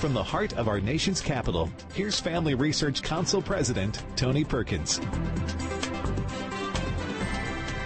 From the heart of our nation's capital, here's Family Research Council President Tony Perkins.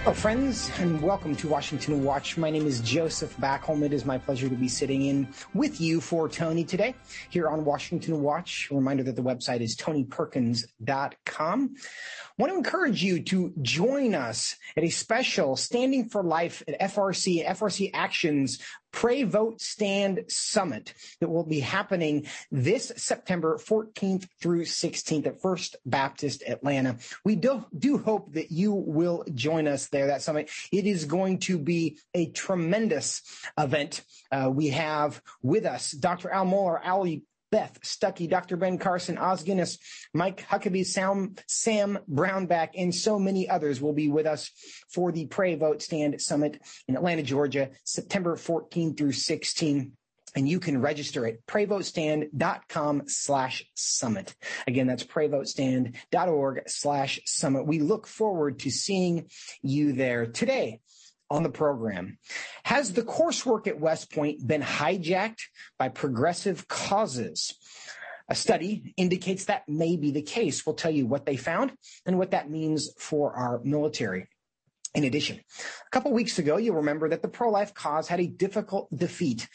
Hello, friends, and welcome to Washington Watch. My name is Joseph Backholm. It is my pleasure to be sitting in with you for Tony today here on Washington Watch. A reminder that the website is tonyperkins.com. I want to encourage you to join us at a special Standing for Life at FRC, FRC Actions Pray Vote Stand Summit that will be happening this September 14th through 16th at First Baptist Atlanta. We do, do hope that you will join us there, that summit. It is going to be a tremendous event. Uh, we have with us Dr. Al Mohler, Allie Beth Stuckey, Dr. Ben Carson, Os Guinness, Mike Huckabee, Sam, Sam Brownback, and so many others will be with us for the Pray Vote Stand Summit in Atlanta, Georgia, September 14 through 16 and you can register at prayvotestand.com slash summit. Again, that's prayvotestand.org slash summit. We look forward to seeing you there today on the program. Has the coursework at West Point been hijacked by progressive causes? A study indicates that may be the case. We'll tell you what they found and what that means for our military. In addition, a couple weeks ago, you'll remember that the pro-life cause had a difficult defeat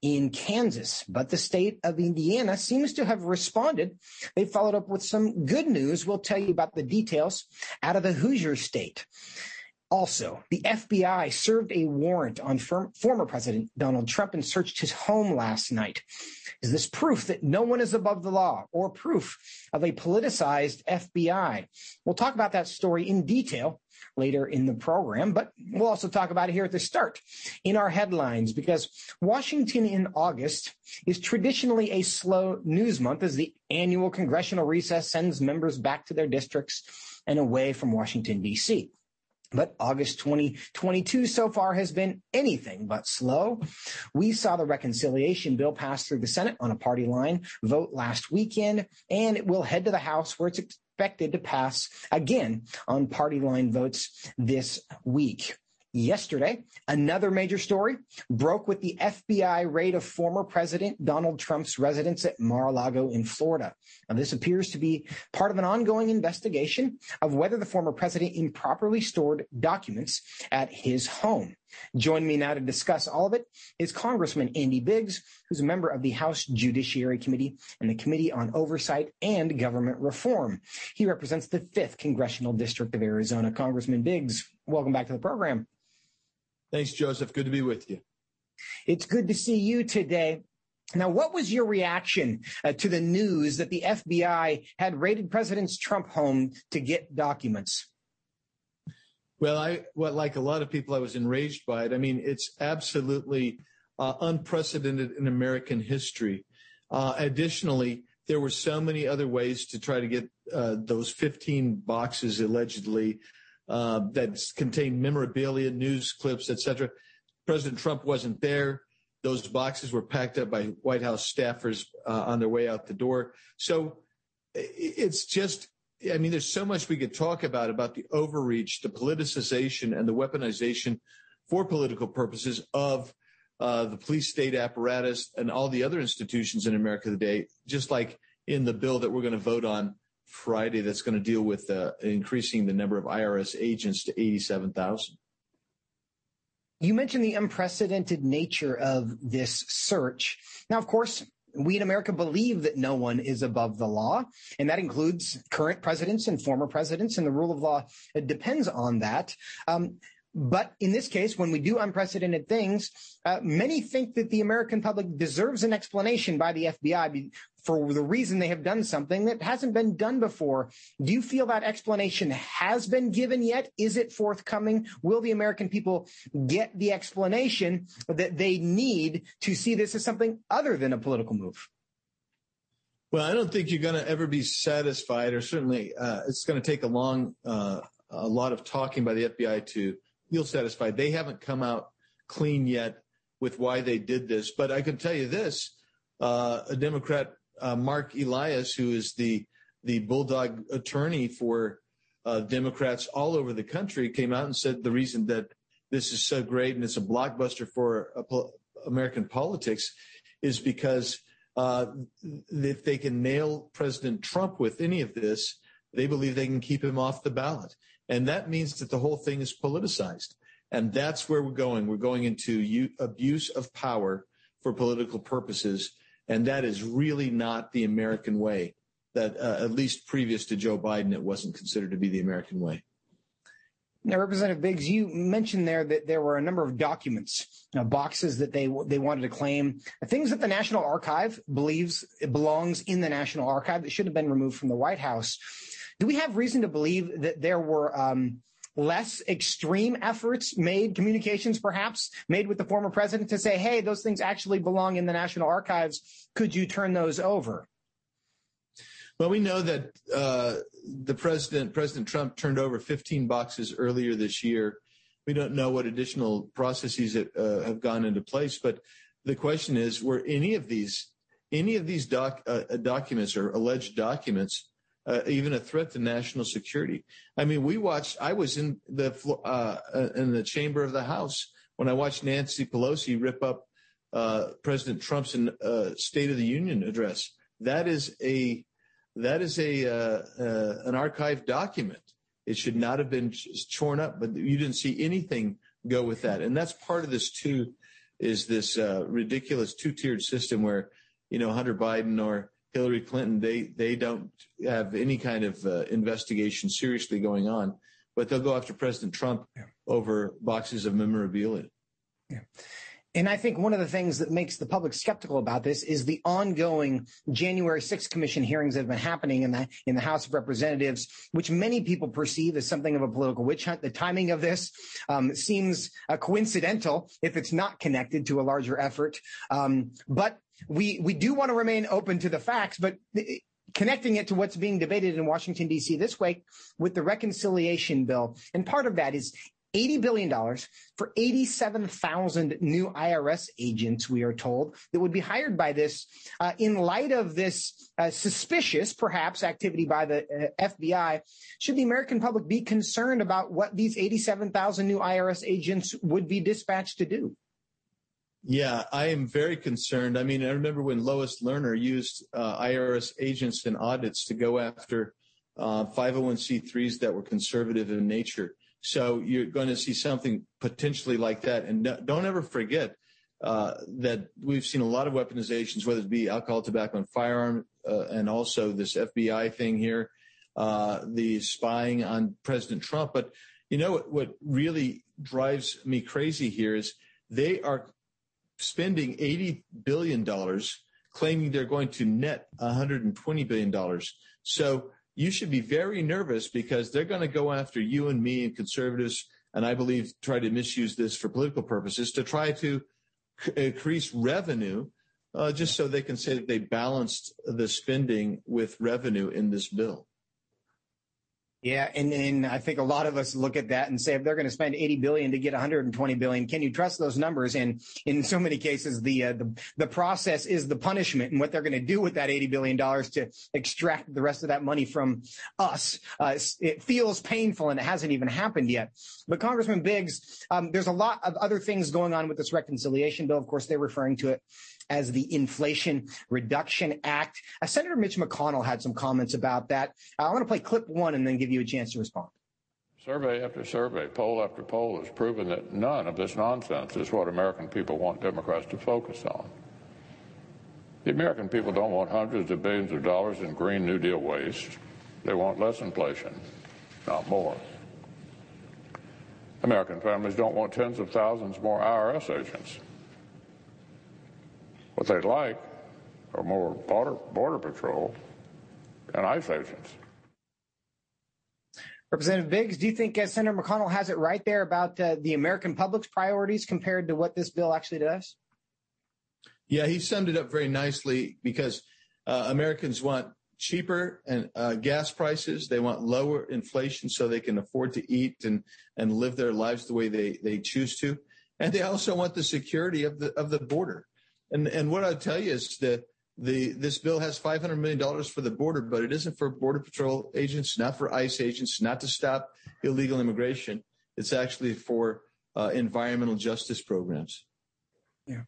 in Kansas, but the state of Indiana seems to have responded. They followed up with some good news. We'll tell you about the details out of the Hoosier state. Also, the FBI served a warrant on former President Donald Trump and searched his home last night. Is this proof that no one is above the law or proof of a politicized FBI? We'll talk about that story in detail later in the program, but we'll also talk about it here at the start in our headlines because Washington in August is traditionally a slow news month as the annual congressional recess sends members back to their districts and away from Washington, D.C. But August 2022 so far has been anything but slow. We saw the reconciliation bill pass through the Senate on a party line vote last weekend, and it will head to the House where it's expected to pass again on party line votes this week. Yesterday, another major story broke with the FBI raid of former President Donald Trump's residence at Mar-a-Lago in Florida. Now, this appears to be part of an ongoing investigation of whether the former president improperly stored documents at his home. Joining me now to discuss all of it is Congressman Andy Biggs, who's a member of the House Judiciary Committee and the Committee on Oversight and Government Reform. He represents the 5th Congressional District of Arizona. Congressman Biggs, welcome back to the program. Thanks, Joseph. Good to be with you. It's good to see you today. Now, what was your reaction uh, to the news that the FBI had raided President Trump home to get documents? Well, I, well, like a lot of people, I was enraged by it. I mean, it's absolutely uh, unprecedented in American history. Uh, additionally, there were so many other ways to try to get uh, those 15 boxes allegedly uh, that contained memorabilia, news clips, etc. President Trump wasn't there. Those boxes were packed up by White House staffers uh, on their way out the door. So it's just, I mean, there's so much we could talk about about the overreach, the politicization, and the weaponization for political purposes of uh, the police state apparatus and all the other institutions in America today, just like in the bill that we're going to vote on Friday that's going to deal with uh, increasing the number of IRS agents to 87,000. You mentioned the unprecedented nature of this search. Now, of course, we in America believe that no one is above the law, and that includes current presidents and former presidents, and the rule of law depends on that. Um, but in this case, when we do unprecedented things, uh, many think that the American public deserves an explanation by the FBI for the reason they have done something that hasn't been done before. Do you feel that explanation has been given yet? Is it forthcoming? Will the American people get the explanation that they need to see this as something other than a political move? Well, I don't think you're going to ever be satisfied, or certainly uh, it's going to take a long, uh, a lot of talking by the FBI to feel satisfied. They haven't come out clean yet with why they did this, but I can tell you this: uh, a Democrat uh, Marc Elias, who is the the bulldog attorney for uh, Democrats all over the country, came out and said the reason that this is so great and it's a blockbuster for po- American politics is because uh, if they can nail President Trump with any of this, they believe they can keep him off the ballot. And that means that the whole thing is politicized. And that's where we're going. We're going into abuse of power for political purposes. And that is really not the American way. That, uh, at least previous to Joe Biden, it wasn't considered to be the American way. Now, Representative Biggs, you mentioned there that there were a number of documents, uh, boxes that they they wanted to claim, things that the National Archive believes it belongs in the National Archive that should have been removed from the White House. Do we have reason to believe that there were um, less extreme efforts made, communications perhaps made with the former president to say, hey, those things actually belong in the National Archives. Could you turn those over? Well, we know that uh, the president, President Trump, turned over 15 boxes earlier this year. We don't know what additional processes that, uh, have gone into place, but the question is, were any of these any of these doc, uh, documents or alleged documents uh, even a threat to national security. I mean, we watched. I was in the uh, uh, in the chamber of the House when I watched Nancy Pelosi rip up uh, President Trump's uh, State of the Union address. That is a that is a uh, an archived document. It should not have been torn up, but you didn't see anything go with that, and that's part of this too. Is this ridiculous two-tiered system where you know Hunter Biden or Hillary Clinton, they they don't have any kind of uh, investigation seriously going on, but they'll go after President Trump yeah. over boxes of memorabilia. Yeah. And I think one of the things that makes the public skeptical about this is the ongoing January 6th commission hearings that have been happening in the in the House of Representatives, which many people perceive as something of a political witch hunt. The timing of this um, seems uh, coincidental if it's not connected to a larger effort. Um, but we we do want to remain open to the facts, but connecting it to what's being debated in Washington D.C. this week with the reconciliation bill, and part of that is. $80 billion for 87,000 new IRS agents, we are told, that would be hired by this uh, in light of this uh, suspicious, perhaps, activity by the uh, FBI. Should the American public be concerned about what these 87,000 new IRS agents would be dispatched to do? Yeah, I am very concerned. I mean, I remember when Lois Lerner used uh, IRS agents and audits to go after uh, 501c3s that were conservative in nature. So you're going to see something potentially like that. And don't ever forget uh, that we've seen a lot of weaponizations, whether it be alcohol, tobacco, and firearm, uh, and also this FBI thing here, uh, the spying on President Trump. But you know what, what really drives me crazy here is they are spending $80 billion, claiming they're going to net $120 billion. So you should be very nervous because they're going to go after you and me and conservatives, and I believe try to misuse this for political purposes to try to increase revenue uh, just so they can say that they balanced the spending with revenue in this bill. Yeah, and, and I think a lot of us look at that and say if they're going to spend 80 billion to get 120 billion, can you trust those numbers? And in so many cases, the uh, the, the process is the punishment, and what they're going to do with that 80 billion dollars to extract the rest of that money from us. Uh, it feels painful, and it hasn't even happened yet. But Congressman Biggs, um, there's a lot of other things going on with this reconciliation bill. Of course, they're referring to it as the Inflation Reduction Act. Uh, Senator Mitch McConnell had some comments about that. Uh, I want to play clip one and then give you a chance to respond. Survey after survey, poll after poll has proven that none of this nonsense is what American people want Democrats to focus on. The American people don't want hundreds of billions of dollars in Green New Deal waste. They want less inflation, not more. American families don't want tens of thousands more IRS agents. What they'd like are more border, border patrol and ICE agents. Representative Biggs, do you think uh, Senator McConnell has it right there about uh, the American public's priorities compared to what this bill actually does? Yeah, he summed it up very nicely because uh, Americans want cheaper and uh, gas prices. They want lower inflation so they can afford to eat and and live their lives the way they they choose to, and they also want the security of the of the border. And and what I'll tell you is that the this bill has 500 million dollars for the border, but it isn't for border patrol agents, not for ICE agents, not to stop illegal immigration. It's actually for uh, environmental justice programs. Yeah.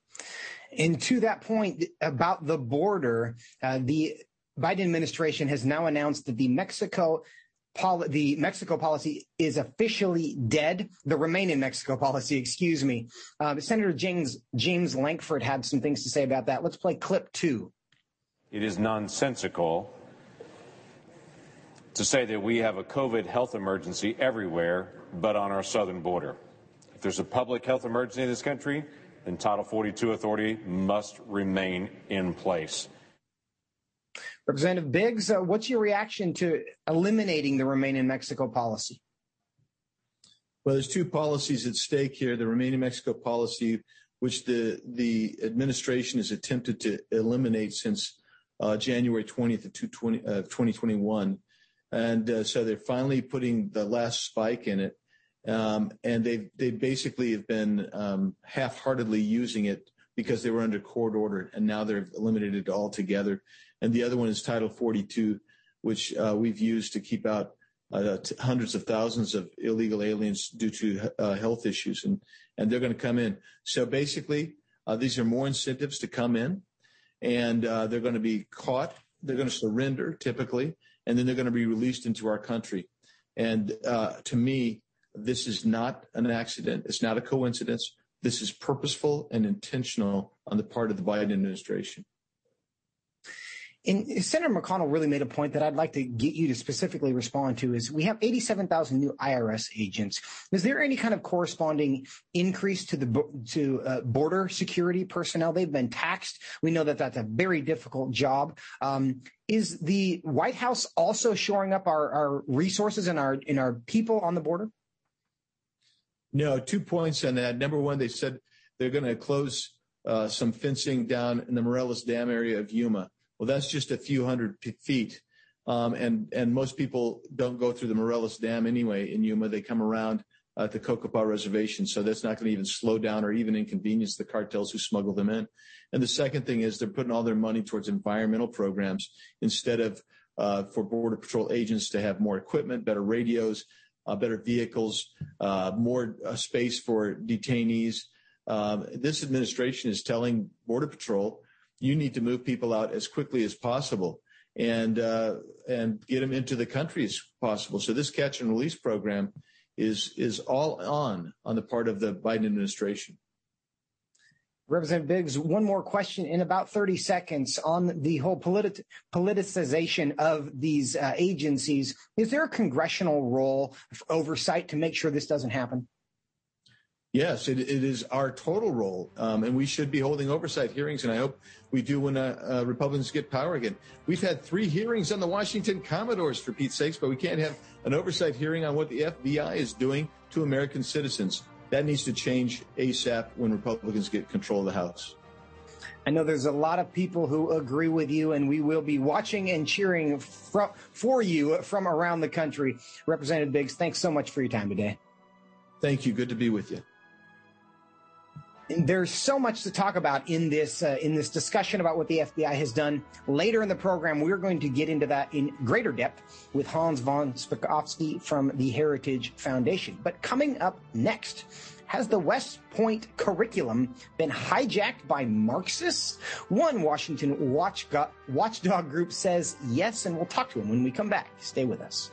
And to that point about the border, uh, the Biden administration has now announced that the Mexico Pol- the Mexico policy is officially dead. The remain in Mexico policy, excuse me. Uh, Senator James James Lankford had some things to say about that. Let's play clip two. It is nonsensical to say that we have a COVID health emergency everywhere but on our southern border. If there's a public health emergency in this country, then Title 42 authority must remain in place. Representative Biggs, uh, what's your reaction to eliminating the Remain in Mexico policy? Well, there's two policies at stake here. The Remain in Mexico policy, which the, the administration has attempted to eliminate since uh, January 20th of 2021. And uh, so they're finally putting the last spike in it. Um, and they they basically have been um, half-heartedly using it because they were under court order, and now they've eliminated it altogether and the other one is Title 42, which uh, we've used to keep out uh, hundreds of thousands of illegal aliens due to uh, health issues, and and they're going to come in. So basically, these are more incentives to come in, and they're going to be caught. They're going to surrender typically, and then they're going to be released into our country. And to me, this is not an accident. It's not a coincidence. This is purposeful and intentional on the part of the Biden administration. And Senator McConnell really made a point that I'd like to get you to specifically respond to is we have 87,000 new IRS agents. Is there any kind of corresponding increase to the to uh, border security personnel? They've been taxed. We know that that's a very difficult job. Um, is the White House also shoring up our, our resources and our in our people on the border? No, two points on that. Number one, they said they're going to close uh, some fencing down in the Morelos Dam area of Yuma. Well, that's just a few hundred feet. Um, and, and most people don't go through the Morelos Dam anyway in Yuma. They come around uh, the Cocopah Reservation. So that's not going to even slow down or even inconvenience the cartels who smuggle them in. And the second thing is they're putting all their money towards environmental programs instead of uh, for Border Patrol agents to have more equipment, better radios, uh, better vehicles, uh, more uh, space for detainees. Um, this administration is telling Border Patrol you need to move people out as quickly as possible and uh, and get them into the country as possible. So this catch and release program is is all on on the part of the Biden administration. Representative Biggs, one more question in about 30 seconds on the whole politi- politicization of these uh, agencies. Is there a congressional role of oversight to make sure this doesn't happen? Yes, it, it is our total role, um, and we should be holding oversight hearings, and I hope we do when uh, uh, Republicans get power again. We've had three hearings on the Washington Commanders, for Pete's sakes, but we can't have an oversight hearing on what the FBI is doing to American citizens. That needs to change ASAP when Republicans get control of the House. I know there's a lot of people who agree with you, and we will be watching and cheering for, for you from around the country. Representative Biggs, thanks so much for your time today. Thank you. Good to be with you there's so much to talk about in this uh, in this discussion about what the FBI has done. Later in the program, we're going to get into that in greater depth with Hans von Spakovsky from the Heritage Foundation. But coming up next, has the West Point curriculum been hijacked by Marxists? One Washington watch watchdog group says yes, and we'll talk to him when we come back. Stay with us.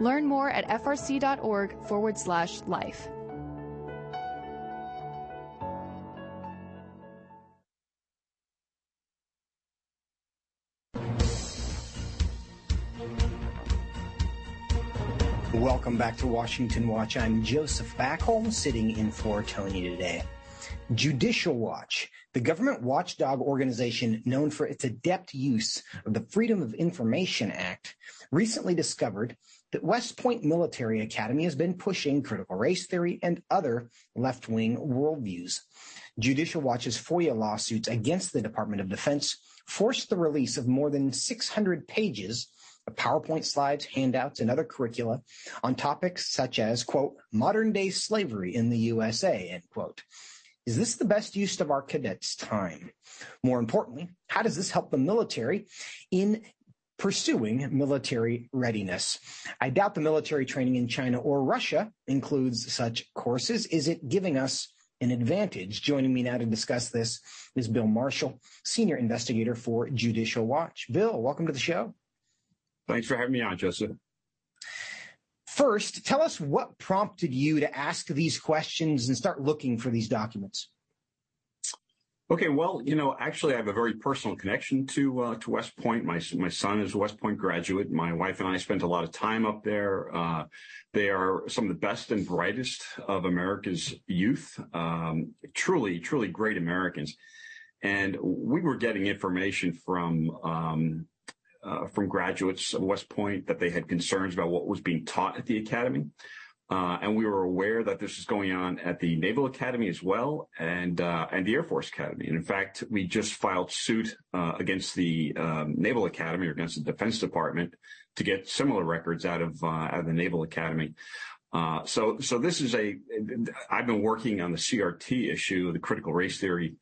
Learn more at frc.org forward slash life. Welcome back to Washington Watch. I'm Joseph Backholm, sitting in for Tony today. Judicial Watch, the government watchdog organization known for its adept use of the Freedom of Information Act, recently discovered that West Point Military Academy has been pushing critical race theory and other left-wing worldviews. Judicial Watch's FOIA lawsuits against the Department of Defense forced the release of more than 600 pages of PowerPoint slides, handouts, and other curricula on topics such as, quote, modern day slavery in the USA, end quote. Is this the best use of our cadets' time? More importantly, how does this help the military in pursuing military readiness. I doubt the military training in China or Russia includes such courses. Is it giving us an advantage? Joining me now to discuss this is Bill Marshall, senior investigator for Judicial Watch. Bill, welcome to the show. Thanks for having me on, Joseph. First, tell us what prompted you to ask these questions and start looking for these documents. Okay, well, you know, actually, I have a very personal connection to uh, to West Point. My my son is a West Point graduate. My wife and I spent a lot of time up there. Uh, they are some of the best and brightest of America's youth. Um, truly, truly great Americans. And we were getting information from um, uh, from graduates of West Point that they had concerns about what was being taught at the academy. Uh, and we were aware that this was going on at the Naval Academy as well, and uh, and the Air Force Academy. And in fact, we just filed suit uh, against the um, Naval Academy or against the Defense Department to get similar records out of the Naval Academy. So this is a I've been working on the CRT issue, the critical race theory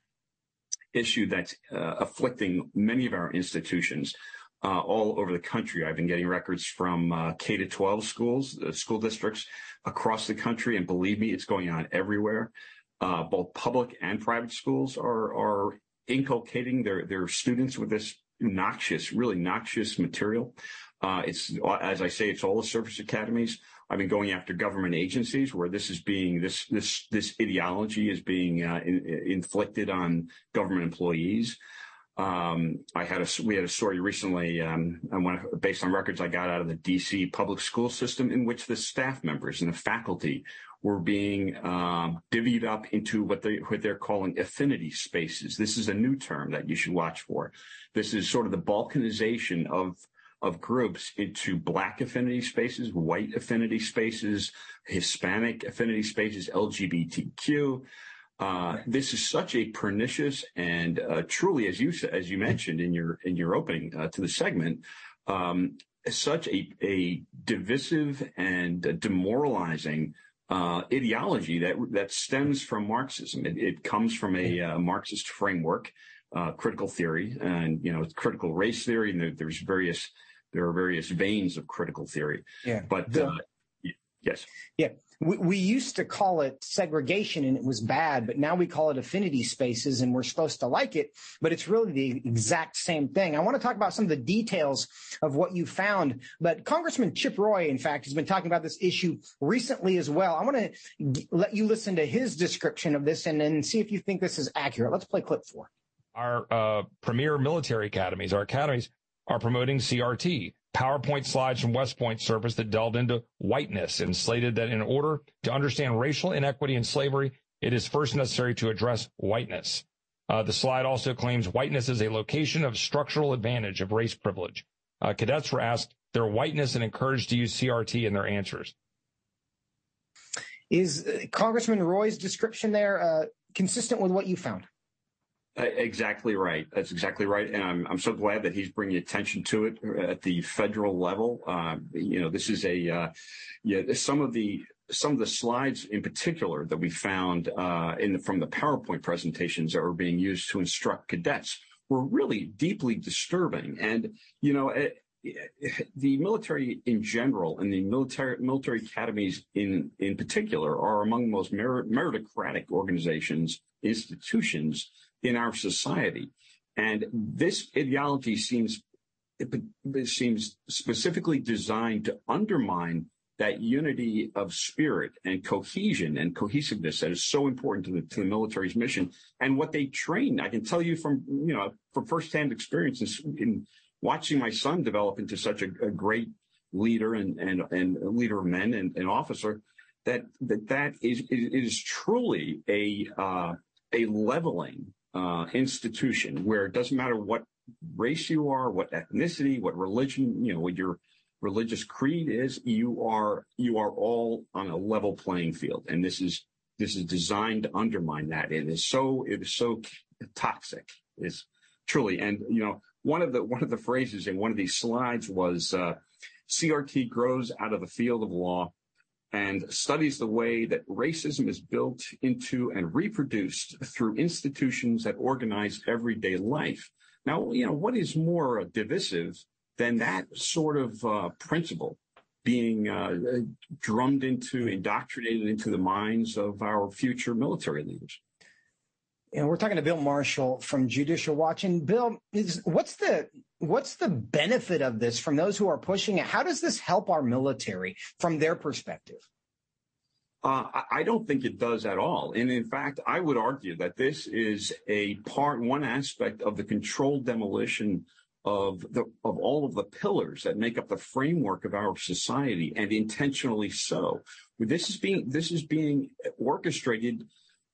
issue that's afflicting many of our institutions all over the country. I've been getting records from uh, K to 12 schools, uh, school districts across the country, and believe me, it's going on everywhere. Uh, both public and private schools are are inculcating their students with this noxious, really noxious material. Uh, it's as I say, it's all the service academies. I've been going after government agencies where this is being this this this ideology is being uh, in, inflicted on government employees. Um, I had a we had a story recently um, based on records I got out of the DC public school system in which the staff members and the faculty were being um, divvied up into what they what they're calling affinity spaces. This is a new term that you should watch for. This is sort of the balkanization of of groups into black affinity spaces, white affinity spaces, Hispanic affinity spaces, LGBTQ. Uh, this is such a pernicious and uh, truly, as you as you mentioned in your in your opening uh, to the segment, um, such a, a divisive and demoralizing uh, ideology that that stems from Marxism. It, it comes from a uh, Marxist framework, uh, critical theory, and you know, critical race theory, and there, there's various there are various veins of critical theory. Yeah. But uh, yes. Yeah. We, we used to call it segregation and it was bad, but now we call it affinity spaces and we're supposed to like it, but it's really the exact same thing. I want to talk about some of the details of what you found, but Congressman Chip Roy, in fact, has been talking about this issue recently as well. I want to let you listen to his description of this and then see if you think this is accurate. Let's play clip four. Our uh, premier military academies, our academies are promoting CRT. PowerPoint slides from West Point surfaced that delved into whiteness and slated that in order to understand racial inequity and slavery, it is first necessary to address whiteness. Uh, the slide also claims whiteness is a location of structural advantage of race privilege. Uh, cadets were asked their whiteness and encouraged to use CRT in their answers. Is uh, Congressman Roy's description there uh, consistent with what you found? Exactly right. That's exactly right. And I'm, I'm so glad that he's bringing attention to it at the federal level. Uh, you know, this is a, uh, yeah, some of the, some of the slides in particular that we found uh, in the, from the PowerPoint presentations that were being used to instruct cadets were really deeply disturbing. And, you know, it, the military in general and the military military academies in in particular are among the most meritocratic organizations institutions in our society. And this ideology seems seems specifically designed to undermine that unity of spirit and cohesion and cohesiveness that is so important to the, to the military's mission and what they train. I can tell you from, you know, from firsthand experience in, in watching my son develop into such a, a great leader and, and, and leader of men and, and officer that, that, that is, is, is truly a, uh, a leveling uh, institution where it doesn't matter what race you are, what ethnicity, what religion, you know, what your religious creed is, you are you are all on a level playing field, and this is this is designed to undermine that. It is so it is so toxic. Is truly, and you know, one of the one of the phrases in one of these slides was uh, CRT grows out of the field of law and studies the way that racism is built into and reproduced through institutions that organize everyday life. Now, you know, what is more divisive than that sort of uh, principle being uh, drummed into, indoctrinated into the minds of our future military leaders? Know, we're talking to Bill Marshall from Judicial Watch, and Bill, is, what's the what's the benefit of this from those who are pushing it? How does this help our military from their perspective? Uh, I don't think it does at all. And in fact, I would argue that this is a part, one aspect of the controlled demolition of the of all of the pillars that make up the framework of our society, and intentionally so. This is being this is being orchestrated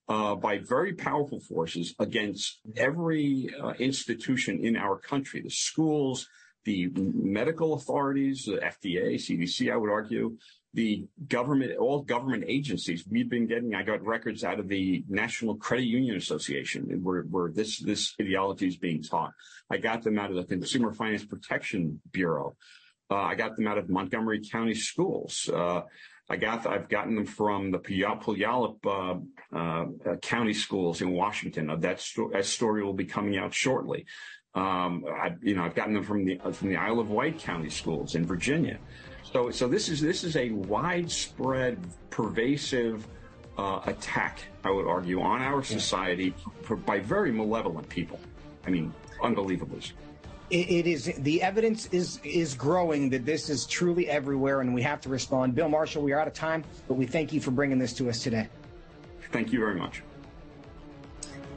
uh, by very powerful forces against every uh, institution in our country, the schools, the medical authorities, the FDA, CDC, I would argue, the government, all government agencies. We've been getting, I got records out of the National Credit Union Association where, where this, this ideology is being taught. I got them out of the Consumer Finance Protection Bureau. Uh, I got them out of Montgomery County schools. Uh, I got I've gotten them from the Puyallup uh, uh, County schools in Washington. Uh, that, sto- that story will be coming out shortly. Um, I, you know, I've gotten them from the from the Isle of Wight County schools in Virginia. So, so this is this is a widespread, pervasive uh, attack, I would argue, on our society for, by very malevolent people. I mean, unbelievably it, it is the evidence is is growing that this is truly everywhere, and we have to respond. Bill Marshall, we are out of time, but we thank you for bringing this to us today. Thank you very much.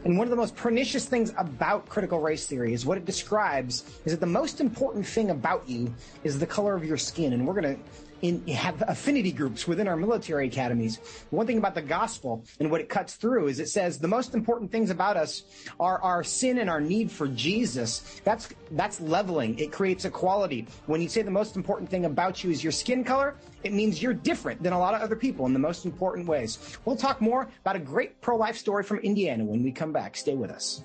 And one of the most pernicious things about critical race theory is what it describes is that the most important thing about you is the color of your skin. And we're going to in, have affinity groups within our military academies. One thing about the gospel and what it cuts through is it says the most important things about us are our sin and our need for Jesus. That's that's leveling. It creates equality. When you say the most important thing about you is your skin color, it means you're different than a lot of other people in the most important ways. We'll talk more about a great pro-life story from Indiana when we come back. Stay with us.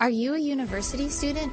Are you a university student?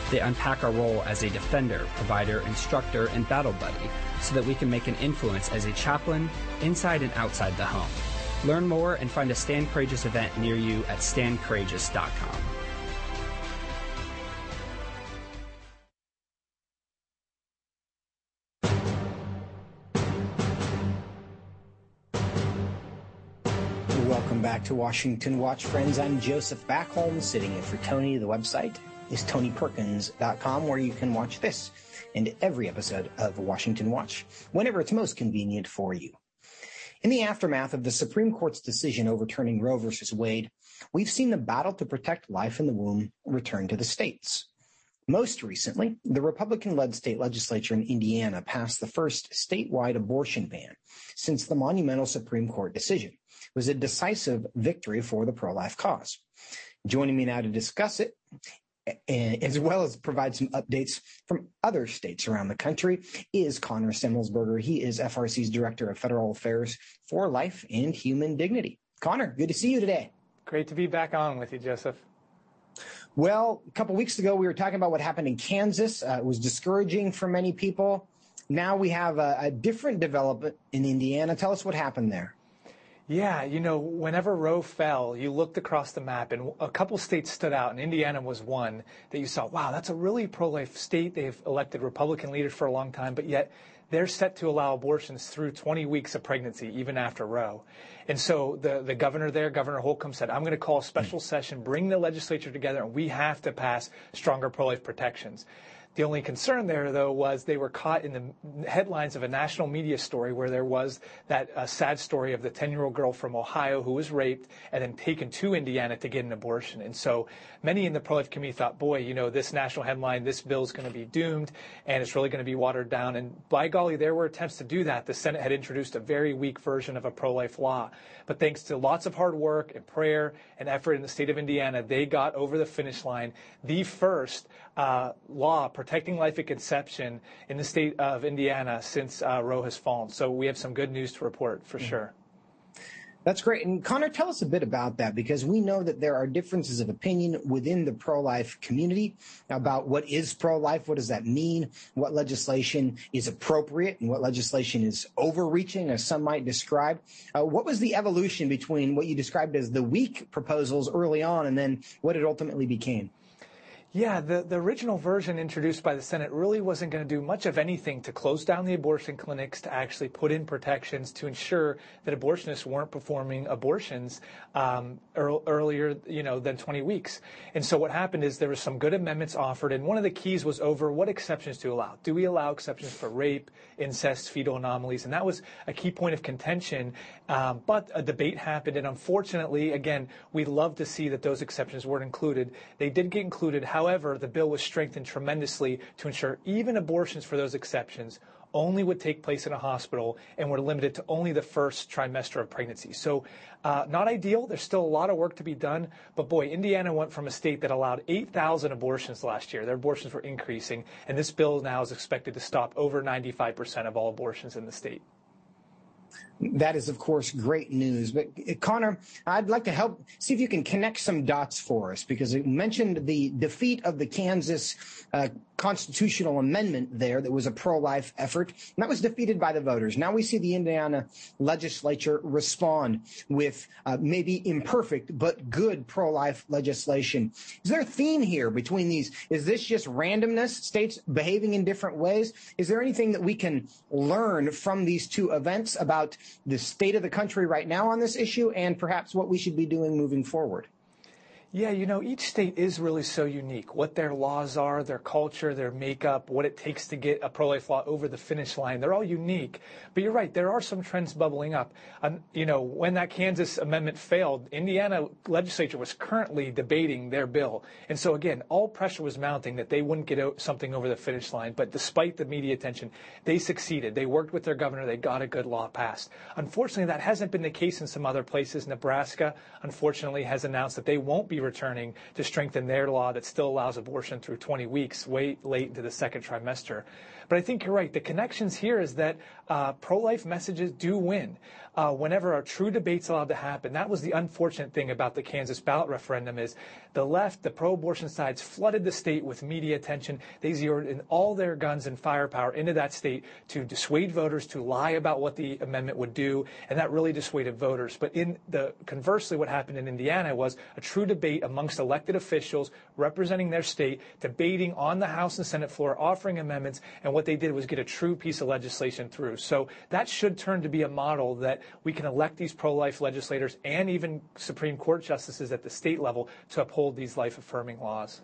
They unpack our role as a defender, provider, instructor, and battle buddy so that we can make an influence as a chaplain inside and outside the home. Learn more and find a Stand Courageous event near you at standcourageous.com. Welcome back to Washington Watch, friends. I'm Joseph Backholm, sitting in for Tony. The website is tonyperkins.com, where you can watch this and every episode of Washington Watch whenever it's most convenient for you. In the aftermath of the Supreme Court's decision overturning Roe versus Wade, we've seen the battle to protect life in the womb return to the states. Most recently, the Republican led state legislature in Indiana passed the first statewide abortion ban since the monumental Supreme Court decision was a decisive victory for the pro-life cause. Joining me now to discuss it, as well as provide some updates from other states around the country, is Connor Semelsberger. He is FRC's Director of Federal Affairs for Life and Human Dignity. Connor, good to see you today. Great to be back on with you, Joseph. Well, a couple weeks ago, we were talking about what happened in Kansas. Uh, it was discouraging for many people. Now we have a, a different development in Indiana. Tell us what happened there. Yeah, you know, whenever Roe fell, you looked across the map and a couple states stood out, and Indiana was one that you saw, wow, that's a really pro life state. They've elected Republican leaders for a long time, but yet they're set to allow abortions through 20 weeks of pregnancy, even after Roe. And so the, the governor there, Governor Holcomb, said, I'm going to call a special hmm. session, bring the legislature together, and we have to pass stronger pro life protections. The only concern there, though, was they were caught in the headlines of a national media story where there was that uh, sad story of the 10 year old girl from Ohio who was raped and then taken to Indiana to get an abortion. And so many in the pro life community thought, boy, you know, this national headline, this bill is going to be doomed and it's really going to be watered down. And by golly, there were attempts to do that. The Senate had introduced a very weak version of a pro life law. But thanks to lots of hard work and prayer and effort in the state of Indiana, they got over the finish line the first uh, law protecting life at conception in the state of Indiana since uh, Roe has fallen. So we have some good news to report for mm-hmm. sure. That's great. And Connor, tell us a bit about that because we know that there are differences of opinion within the pro-life community about what is pro-life, what does that mean, what legislation is appropriate and what legislation is overreaching, as some might describe. Uh, what was the evolution between what you described as the weak proposals early on and then what it ultimately became? Yeah, the, the original version introduced by the Senate really wasn't going to do much of anything to close down the abortion clinics, to actually put in protections to ensure that abortionists weren't performing abortions um, earlier, you know, than 20 weeks. And so what happened is there were some good amendments offered, and one of the keys was over what exceptions to allow. Do we allow exceptions for rape, incest, fetal anomalies? And that was a key point of contention. Um, but a debate happened, and unfortunately, again, we'd love to see that those exceptions weren't included. They did get included. However, the bill was strengthened tremendously to ensure even abortions for those exceptions only would take place in a hospital and were limited to only the first trimester of pregnancy. So, uh, not ideal. There's still a lot of work to be done. But boy, Indiana went from a state that allowed 8,000 abortions last year. Their abortions were increasing. And this bill now is expected to stop over 95% of all abortions in the state. That is, of course, great news. But uh, Connor, I'd like to help see if you can connect some dots for us because you mentioned the defeat of the Kansas uh, constitutional amendment there that was a pro-life effort, and that was defeated by the voters. Now we see the Indiana legislature respond with uh, maybe imperfect but good pro-life legislation. Is there a theme here between these? Is this just randomness, states behaving in different ways? Is there anything that we can learn from these two events about the state of the country right now on this issue and perhaps what we should be doing moving forward? Yeah, you know, each state is really so unique. What their laws are, their culture, their makeup, what it takes to get a pro-life law over the finish line. They're all unique. But you're right, there are some trends bubbling up. Um, you know, when that Kansas amendment failed, Indiana legislature was currently debating their bill. And so again, all pressure was mounting that they wouldn't get something over the finish line. But despite the media attention, they succeeded. They worked with their governor. They got a good law passed. Unfortunately, that hasn't been the case in some other places. Nebraska, unfortunately, has announced that they won't be returning to strengthen their law that still allows abortion through 20 weeks, way late into the second trimester. But I think you're right. The connections here is that uh, pro-life messages do win uh, whenever a true debate's allowed to happen. That was the unfortunate thing about the Kansas ballot referendum is the left, the pro-abortion sides flooded the state with media attention. They zeroed in all their guns and firepower into that state to dissuade voters to lie about what the amendment would do, and that really dissuaded voters. But in the conversely, what happened in Indiana was a true debate amongst elected officials representing their state, debating on the House and Senate floor, offering amendments, and what they did was get a true piece of legislation through. So that should turn to be a model that we can elect these pro-life legislators and even Supreme Court justices at the state level to uphold these life-affirming laws.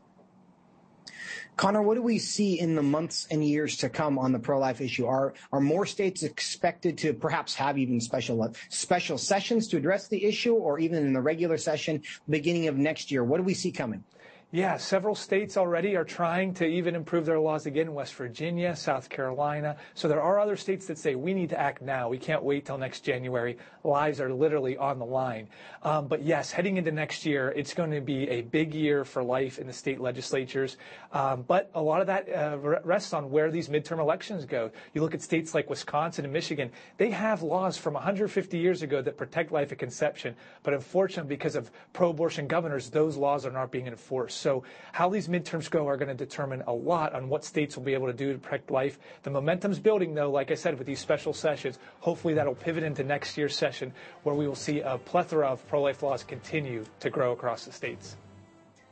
Connor, what do we see in the months and years to come on the pro-life issue? Are are more states expected to perhaps have even special special sessions to address the issue, or even in the regular session beginning of next year? What do we see coming? Yeah, several states already are trying to even improve their laws again. West Virginia, South Carolina. So there are other states that say we need to act now. We can't wait till next January. Lives are literally on the line. Um, but yes, heading into next year, it's going to be a big year for life in the state legislatures. Um, but a lot of that uh, rests on where these midterm elections go. You look at states like Wisconsin and Michigan; they have laws from 150 years ago that protect life at conception. But unfortunately, because of pro-abortion governors, those laws are not being enforced. So how these midterms go are going to determine a lot on what states will be able to do to protect life. The momentum's building, though, like I said, with these special sessions. Hopefully that'll pivot into next year's session where we will see a plethora of pro-life laws continue to grow across the states.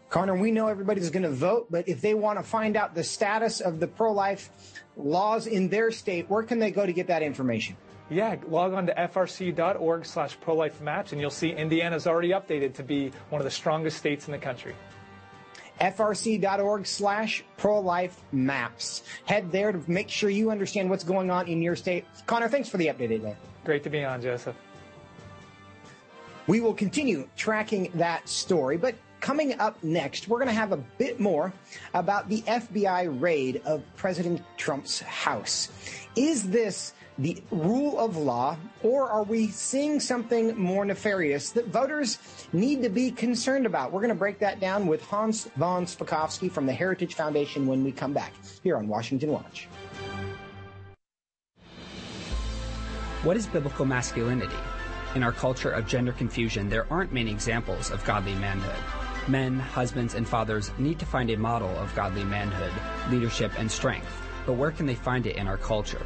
Connor, we know everybody's going to vote, but if they want to find out the status of the pro-life laws in their state, where can they go to get that information? Yeah, log on to frc.org slash pro-life maps, and you'll see Indiana's already updated to be one of the strongest states in the country frc.org slash pro-life maps. Head there to make sure you understand what's going on in your state. Connor, thanks for the update today. Great to be on, Joseph. We will continue tracking that story, but coming up next, we're going to have a bit more about the FBI raid of President Trump's house. Is this the rule of law, or are we seeing something more nefarious that voters need to be concerned about? We're going to break that down with Hans von Spakovsky from the Heritage Foundation when we come back here on Washington Watch. What is biblical masculinity? In our culture of gender confusion, there aren't many examples of godly manhood. Men, husbands, and fathers need to find a model of godly manhood, leadership, and strength. But where can they find it in our culture?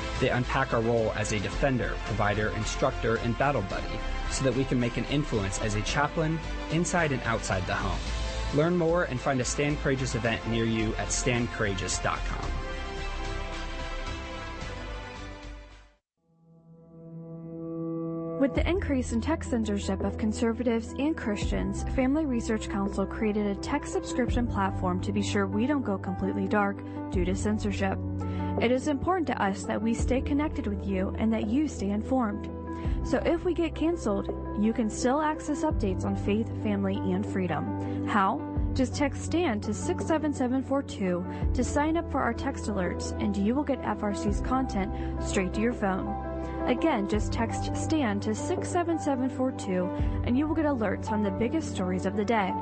They unpack our role as a defender, provider, instructor, and battle buddy so that we can make an influence as a chaplain inside and outside the home. Learn more and find a Stand Courageous event near you at standcourageous.com. With the increase in tech censorship of conservatives and Christians, Family Research Council created a tech subscription platform to be sure we don't go completely dark due to censorship. It is important to us that we stay connected with you and that you stay informed. So if we get canceled, you can still access updates on faith, family, and freedom. How? Just text STAND to 67742 to sign up for our text alerts, and you will get FRC's content straight to your phone. Again, just text STAND to 67742 and you will get alerts on the biggest stories of the day.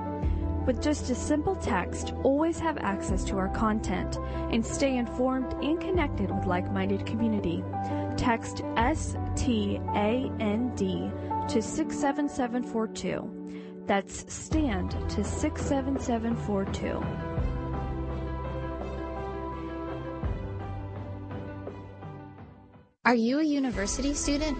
With just a simple text, always have access to our content and stay informed and connected with like minded community. Text S T A N D to 67742. That's STAND to 67742. Are you a university student?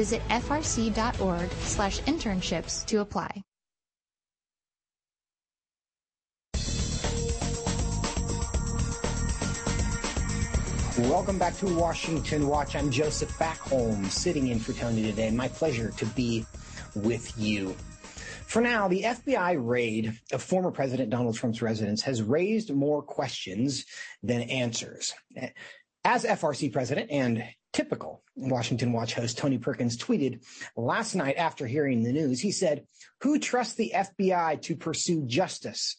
Visit frc.org slash internships to apply. Welcome back to Washington Watch. I'm Joseph Backholm, sitting in for Tony today. My pleasure to be with you. For now, the FBI raid of former President Donald Trump's residence has raised more questions than answers. As FRC president and typical Washington Watch host Tony Perkins tweeted last night after hearing the news, he said, Who trusts the FBI to pursue justice?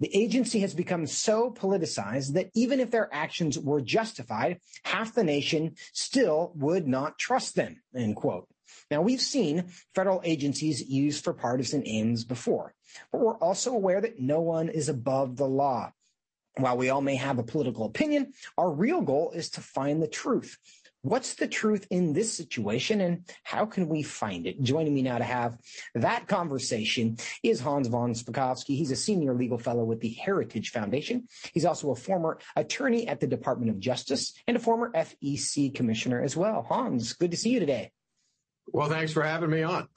The agency has become so politicized that even if their actions were justified, half the nation still would not trust them, end quote. Now, we've seen federal agencies used for partisan ends before, but we're also aware that no one is above the law. While we all may have a political opinion, our real goal is to find the truth. What's the truth in this situation and how can we find it? Joining me now to have that conversation is Hans von Spakovsky. He's a senior legal fellow with the Heritage Foundation. He's also a former attorney at the Department of Justice and a former FEC commissioner as well. Hans, good to see you today. Well, thanks for having me on.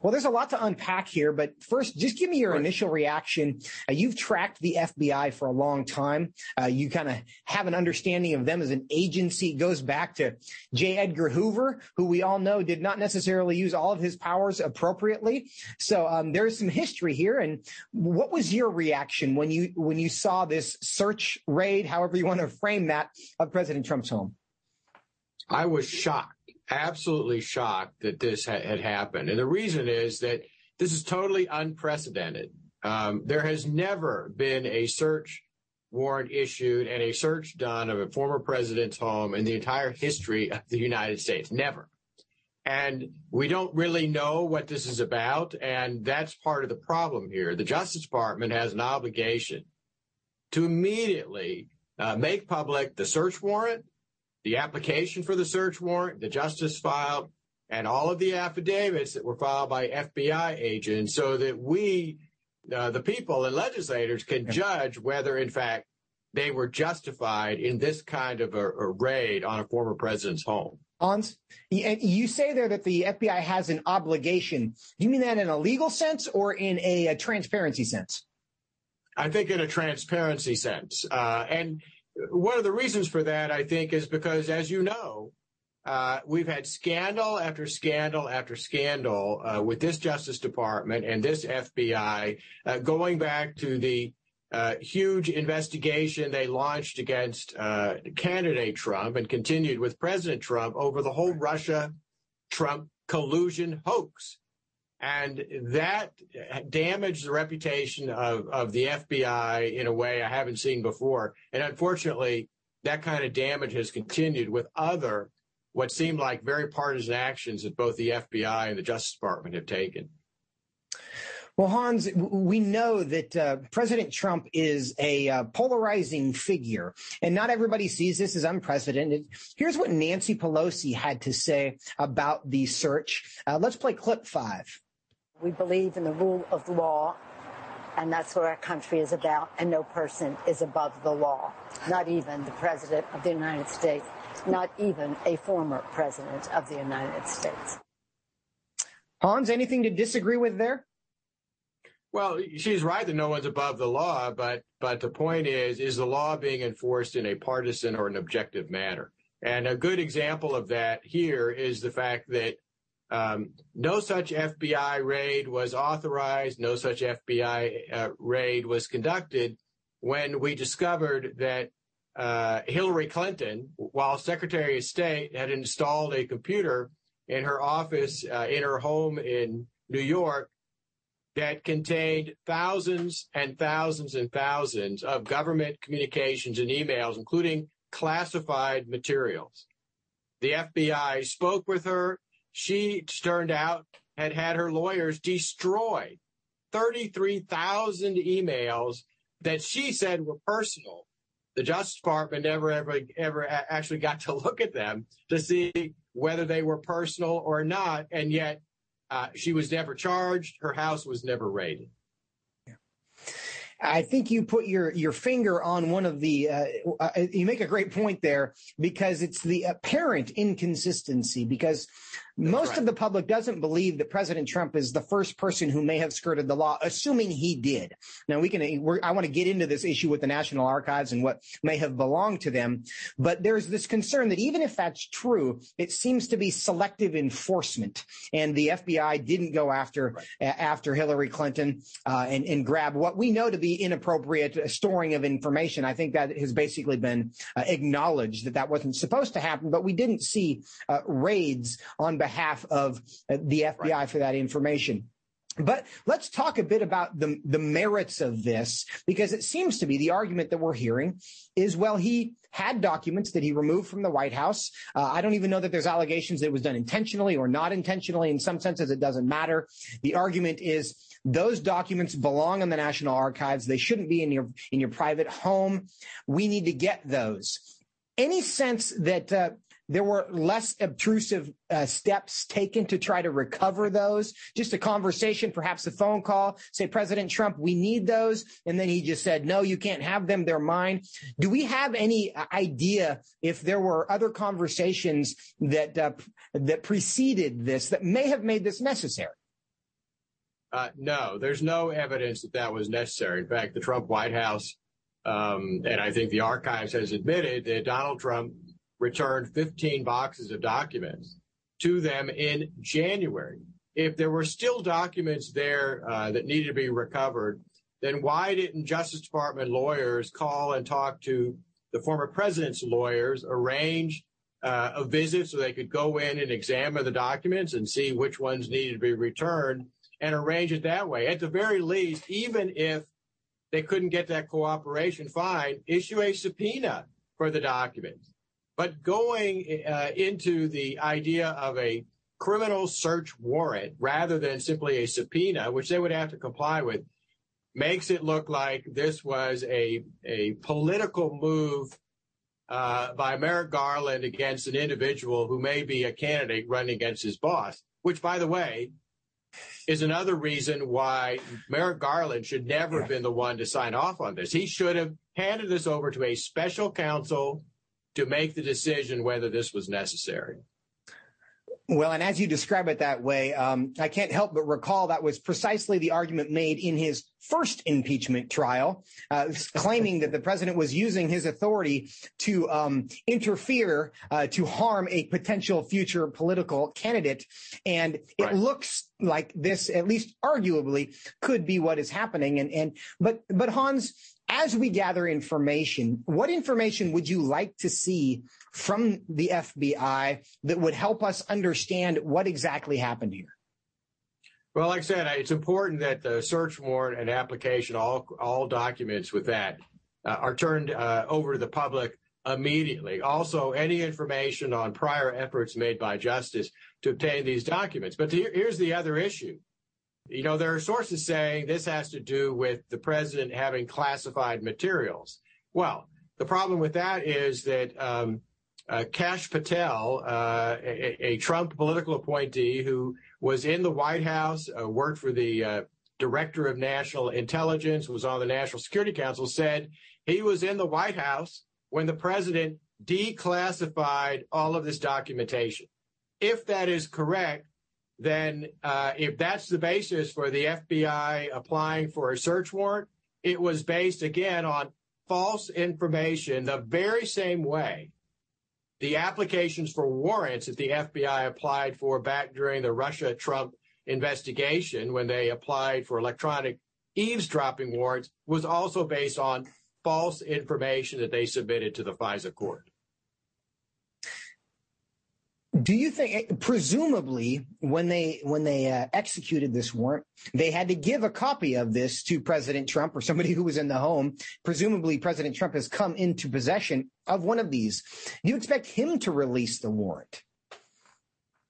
Well, there's a lot to unpack here, but first, just give me your initial reaction. Uh, you've tracked the FBI for a long time. Uh, you kind of have an understanding of them as an agency. It goes back to J. Edgar Hoover, who we all know did not necessarily use all of his powers appropriately. So um, there's some history here. And what was your reaction when you when you saw this search raid, however you want to frame that, of President Trump's home? I was shocked absolutely shocked that this ha- had happened. And the reason is that this is totally unprecedented. Um, there has never been a search warrant issued and a search done of a former president's home in the entire history of the United States. Never. And we don't really know what this is about. And that's part of the problem here. The Justice Department has an obligation to immediately uh, make public the search warrant the application for the search warrant, the justice filed, and all of the affidavits that were filed by FBI agents so that we, uh, the people and legislators, can judge whether, in fact, they were justified in this kind of a, a raid on a former president's home. Hans, you say there that the FBI has an obligation. Do you mean that in a legal sense or in a, a transparency sense? I think in a transparency sense. Uh, and one of the reasons for that, I think, is because, as you know, uh, we've had scandal after scandal after scandal uh, with this Justice Department and this FBI, uh, going back to the uh, huge investigation they launched against uh, candidate Trump and continued with President Trump over the whole Russia Trump collusion hoax. And that damaged the reputation of, of the FBI in a way I haven't seen before. And unfortunately, that kind of damage has continued with other, what seemed like very partisan actions that both the FBI and the Justice Department have taken. Well, Hans, we know that uh, President Trump is a uh, polarizing figure, and not everybody sees this as unprecedented. Here's what Nancy Pelosi had to say about the search. Uh, let's play clip five. We believe in the rule of law, and that's what our country is about, and no person is above the law, not even the President of the United States, not even a former President of the United States. Hans, anything to disagree with there? Well, she's right that no one's above the law, but but the point is, is the law being enforced in a partisan or an objective manner? And a good example of that here is the fact that no such FBI raid was authorized, no such FBI uh, raid was conducted when we discovered that uh, Hillary Clinton, while Secretary of State, had installed a computer in her office uh, in her home in New York that contained thousands and thousands and thousands of government communications and emails, including classified materials. The FBI spoke with her. She turned out had had her lawyers destroy 33,000 emails that she said were personal. The Justice Department never ever ever actually got to look at them to see whether they were personal or not, and yet uh, she was never charged. Her house was never raided. I think you put your your finger on one of the. Uh, uh, you make a great point there because it's the apparent inconsistency. Because most right. of the public doesn't believe that President Trump is the first person who may have skirted the law, assuming he did. Now we can, I want to get into this issue with the National Archives and what may have belonged to them. But there's this concern that even if that's true, it seems to be selective enforcement. And the FBI didn't go after, right. after Hillary Clinton, uh, and, and grab what we know to be inappropriate storing of information. I think that has basically been uh, acknowledged that that wasn't supposed to happen, but we didn't see uh, raids on behalf of uh, the FBI right. for that information. But let's talk a bit about the, the merits of this, because it seems to be the argument that we're hearing is, well, he had documents that he removed from the White House. Uh, I don't even know that there's allegations that it was done intentionally or not intentionally. In some senses, it doesn't matter. The argument is those documents belong in the National Archives. They shouldn't be in your, in your private home. We need to get those. Any sense that uh, there were less obtrusive uh, steps taken to try to recover those. Just a conversation, perhaps a phone call, say, President Trump, we need those. And then he just said, no, you can't have them. They're mine. Do we have any idea if there were other conversations that, uh, that preceded this that may have made this necessary? Uh, no, there's no evidence that that was necessary. In fact, the Trump White House, um, and I think the archives has admitted that Donald Trump returned 15 boxes of documents to them in January. If there were still documents there uh, that needed to be recovered, then why didn't Justice Department lawyers call and talk to the former president's lawyers, arrange uh, a visit so they could go in and examine the documents and see which ones needed to be returned and arrange it that way? At the very least, even if they couldn't get that cooperation, fine, issue a subpoena for the documents. But going uh, into the idea of a criminal search warrant rather than simply a subpoena, which they would have to comply with, makes it look like this was a, a political move uh, by Merrick Garland against an individual who may be a candidate running against his boss, which, by the way, is another reason why Merrick Garland should never have been the one to sign off on this. He should have handed this over to a special counsel to make the decision whether this was necessary. Well, and as you describe it that way, um, I can't help but recall that was precisely the argument made in his first impeachment trial, uh, claiming that the president was using his authority to um, interfere, uh, to harm a potential future political candidate. And it right. looks like this, at least arguably, could be what is happening. And, and, but, but Hans, as we gather information, what information would you like to see from the FBI that would help us understand what exactly happened here? Well, like I said, it's important that the search warrant and application, all all documents with that, uh, are turned uh, over to the public immediately. Also, any information on prior efforts made by justice to obtain these documents. But here's the other issue. You know, there are sources saying this has to do with the president having classified materials. Well, the problem with that is that um, uh, Kash Patel, uh, a, a, Trump political appointee who was in the White House, uh, worked for the uh, director of national intelligence, was on the National Security Council, said he was in the White House when the president declassified all of this documentation. If that is correct, then uh, if that's the basis for the FBI applying for a search warrant, it was based again on false information the very same way the applications for warrants that the FBI applied for back during the Russia Trump investigation when they applied for electronic eavesdropping warrants was also based on false information that they submitted to the FISA court. Do you think, presumably, when they when they uh, executed this warrant, they had to give a copy of this to President Trump or somebody who was in the home? Presumably, President Trump has come into possession of one of these. Do you expect him to release the warrant?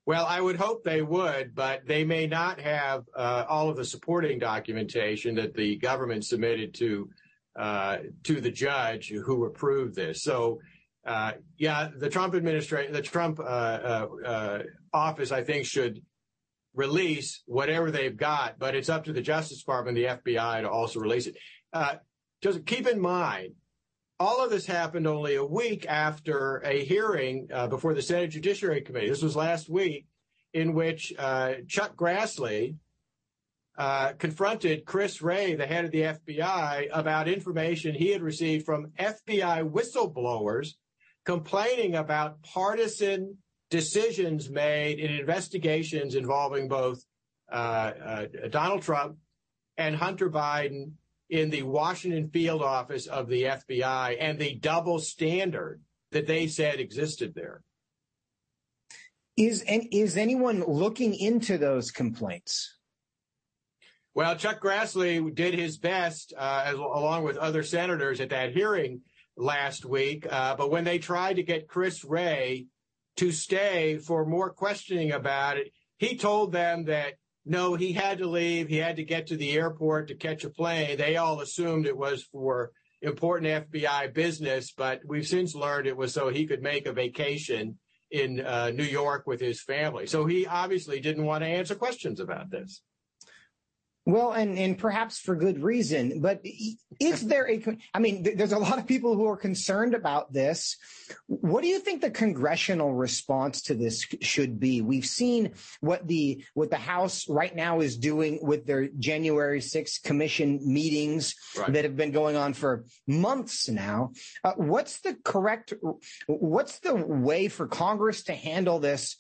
Well, I would hope they would, but they may not have uh, all of the supporting documentation that the government submitted to uh, to the judge who approved this. So, yeah, the Trump administration, the Trump uh, uh, uh, office, I think, should release whatever they've got, but it's up to the Justice Department, the FBI, to also release it. just keep in mind, all of this happened only a week after a hearing before the Senate Judiciary Committee. This was last week, in which Chuck Grassley, uh, confronted Chris Wray, the head of the FBI, about information he had received from FBI whistleblowers complaining about partisan decisions made in investigations involving both uh, uh, Donald Trump and Hunter Biden in the Washington field office of the FBI and the double standard that they said existed there. Is is anyone looking into those complaints? Well, Chuck Grassley did his best, uh, as, along with other senators, at that hearing last week. Uh, but when they tried to get Chris Wray to stay for more questioning about it, he told them that no, he had to leave. He had to get to the airport to catch a plane. They all assumed it was for important FBI business, but we've since learned it was so he could make a vacation in uh, New York with his family. So he obviously didn't want to answer questions about this. Well, and, and perhaps for good reason, but is there a, I mean, there's a lot of people who are concerned about this. What do you think the congressional response to this should be? We've seen what the, what the House right now is doing with their January 6th commission meetings right. that have been going on for months now. Uh, what's the correct, what's the way for Congress to handle this?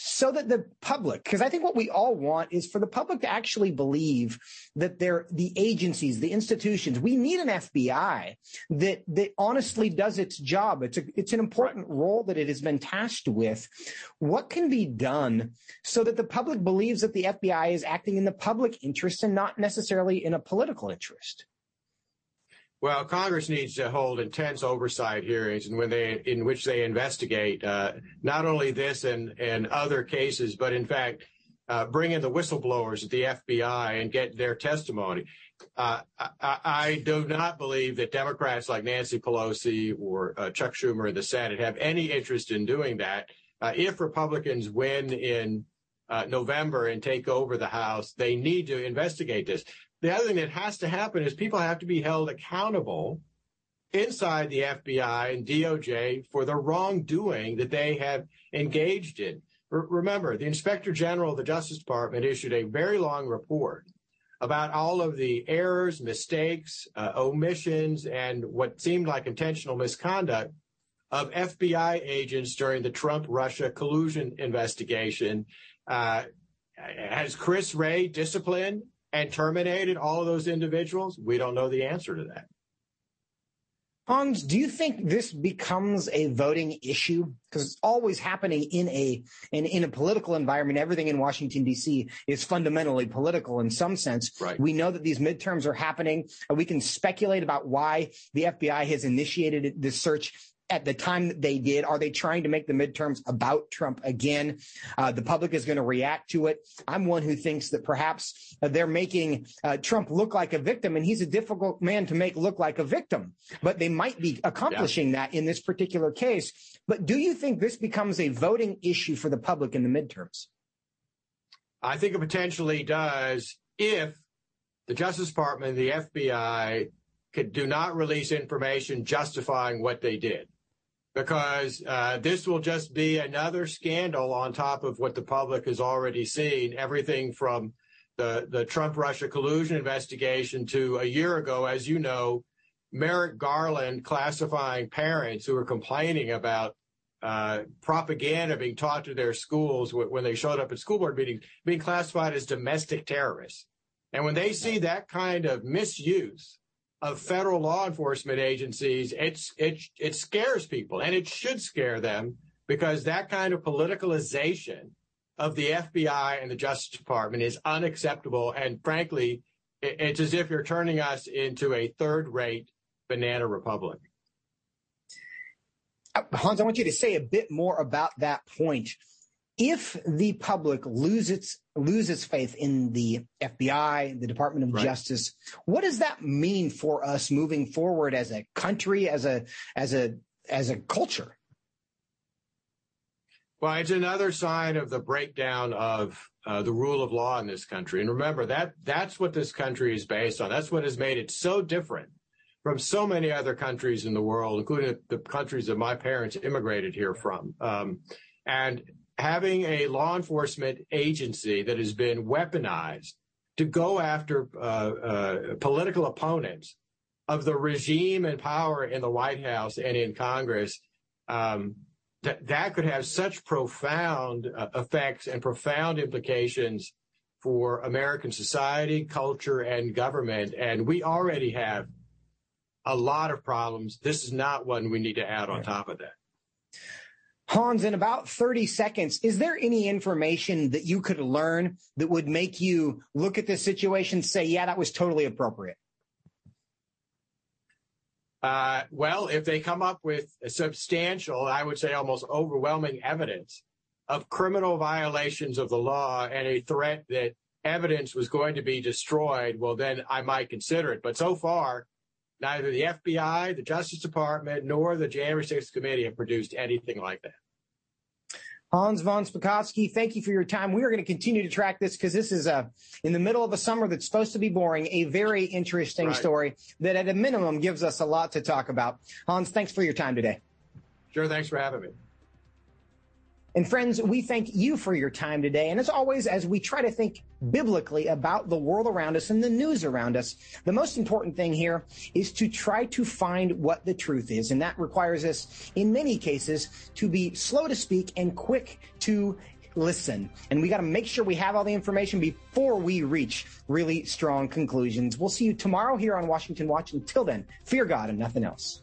So that the public, because I think what we all want is for the public to actually believe that they're the agencies, the institutions. We need an FBI that that honestly does its job. It's a it's an important role that it has been tasked with. What can be done so that the public believes that the FBI is acting in the public interest and not necessarily in a political interest? Well, Congress needs to hold intense oversight hearings and when they, in which they investigate uh, not only this and, and other cases, but in fact, uh, bring in the whistleblowers at the FBI and get their testimony. Uh, I, I, do not believe that Democrats like Nancy Pelosi or uh, Chuck Schumer in the Senate have any interest in doing that. Uh, if Republicans win in uh, November and take over the House, they need to investigate this. The other thing that has to happen is people have to be held accountable inside the FBI and DOJ for the wrongdoing that they have engaged in. R- remember, the Inspector General of the Justice Department issued a very long report about all of the errors, mistakes, uh, omissions, and what seemed like intentional misconduct of FBI agents during the Trump Russia collusion investigation. Uh, has Chris Wray disciplined and terminated all of those individuals? We don't know the answer to that. Hans, do you think this becomes a voting issue? Because it's always happening in a in, in a political environment. Everything in Washington D.C. is fundamentally political in some sense. Right. We know that these midterms are happening. We can speculate about why the FBI has initiated this search at the time that they did? Are they trying to make the midterms about Trump again? Uh, the public is going to react to it. I'm one who thinks that perhaps uh, they're making uh, Trump look like a victim, and he's a difficult man to make look like a victim. But they might be accomplishing yeah. that in this particular case. But do you think this becomes a voting issue for the public in the midterms? I think it potentially does if the Justice Department, the FBI, could do not release information justifying what they did because uh, this will just be another scandal on top of what the public has already seen. Everything from the, the Trump Russia collusion investigation to a year ago, as you know, Merrick Garland classifying parents who were complaining about uh, propaganda being taught to their schools when they showed up at school board meetings being classified as domestic terrorists. And when they see that kind of misuse of federal law enforcement agencies, it's, it, it scares people and it should scare them because that kind of politicalization of the FBI and the Justice Department is unacceptable. And frankly, it's as if you're turning us into a third rate banana republic. Uh, Hans, I want you to say a bit more about that point if the public loses loses faith in the FBI, the Department of right. Justice, what does that mean for us moving forward as a country, as a as a as a culture? Well, it's another sign of the breakdown of uh, the rule of law in this country. And remember that that's what this country is based on. That's what has made it so different from so many other countries in the world, including the countries that my parents immigrated here from. Um, and having a law enforcement agency that has been weaponized to go after uh, uh, political opponents of the regime and power in the White House and in Congress, um, that that could have such profound uh, effects and profound implications for American society, culture, and government. And we already have a lot of problems. This is not one we need to add on top of that. Hans, in about 30 seconds, is there any information that you could learn that would make you look at this situation, say, yeah, that was totally appropriate? Uh, well, if they come up with substantial, I would say almost overwhelming evidence of criminal violations of the law and a threat that evidence was going to be destroyed, well, then I might consider it. But so far, Neither the FBI, the Justice Department, nor the January 6th committee have produced anything like that. Hans von Spakovsky, thank you for your time. We are going to continue to track this because this is a, uh, in the middle of a summer that's supposed to be boring, a very interesting right. story that at a minimum gives us a lot to talk about. Hans, thanks for your time today. Sure. Thanks for having me. And friends, we thank you for your time today. And as always, as we try to think biblically about the world around us and the news around us, the most important thing here is to try to find what the truth is. And that requires us, in many cases, to be slow to speak and quick to listen. And we got to make sure we have all the information before we reach really strong conclusions. We'll see you tomorrow here on Washington Watch. Until then, fear God and nothing else.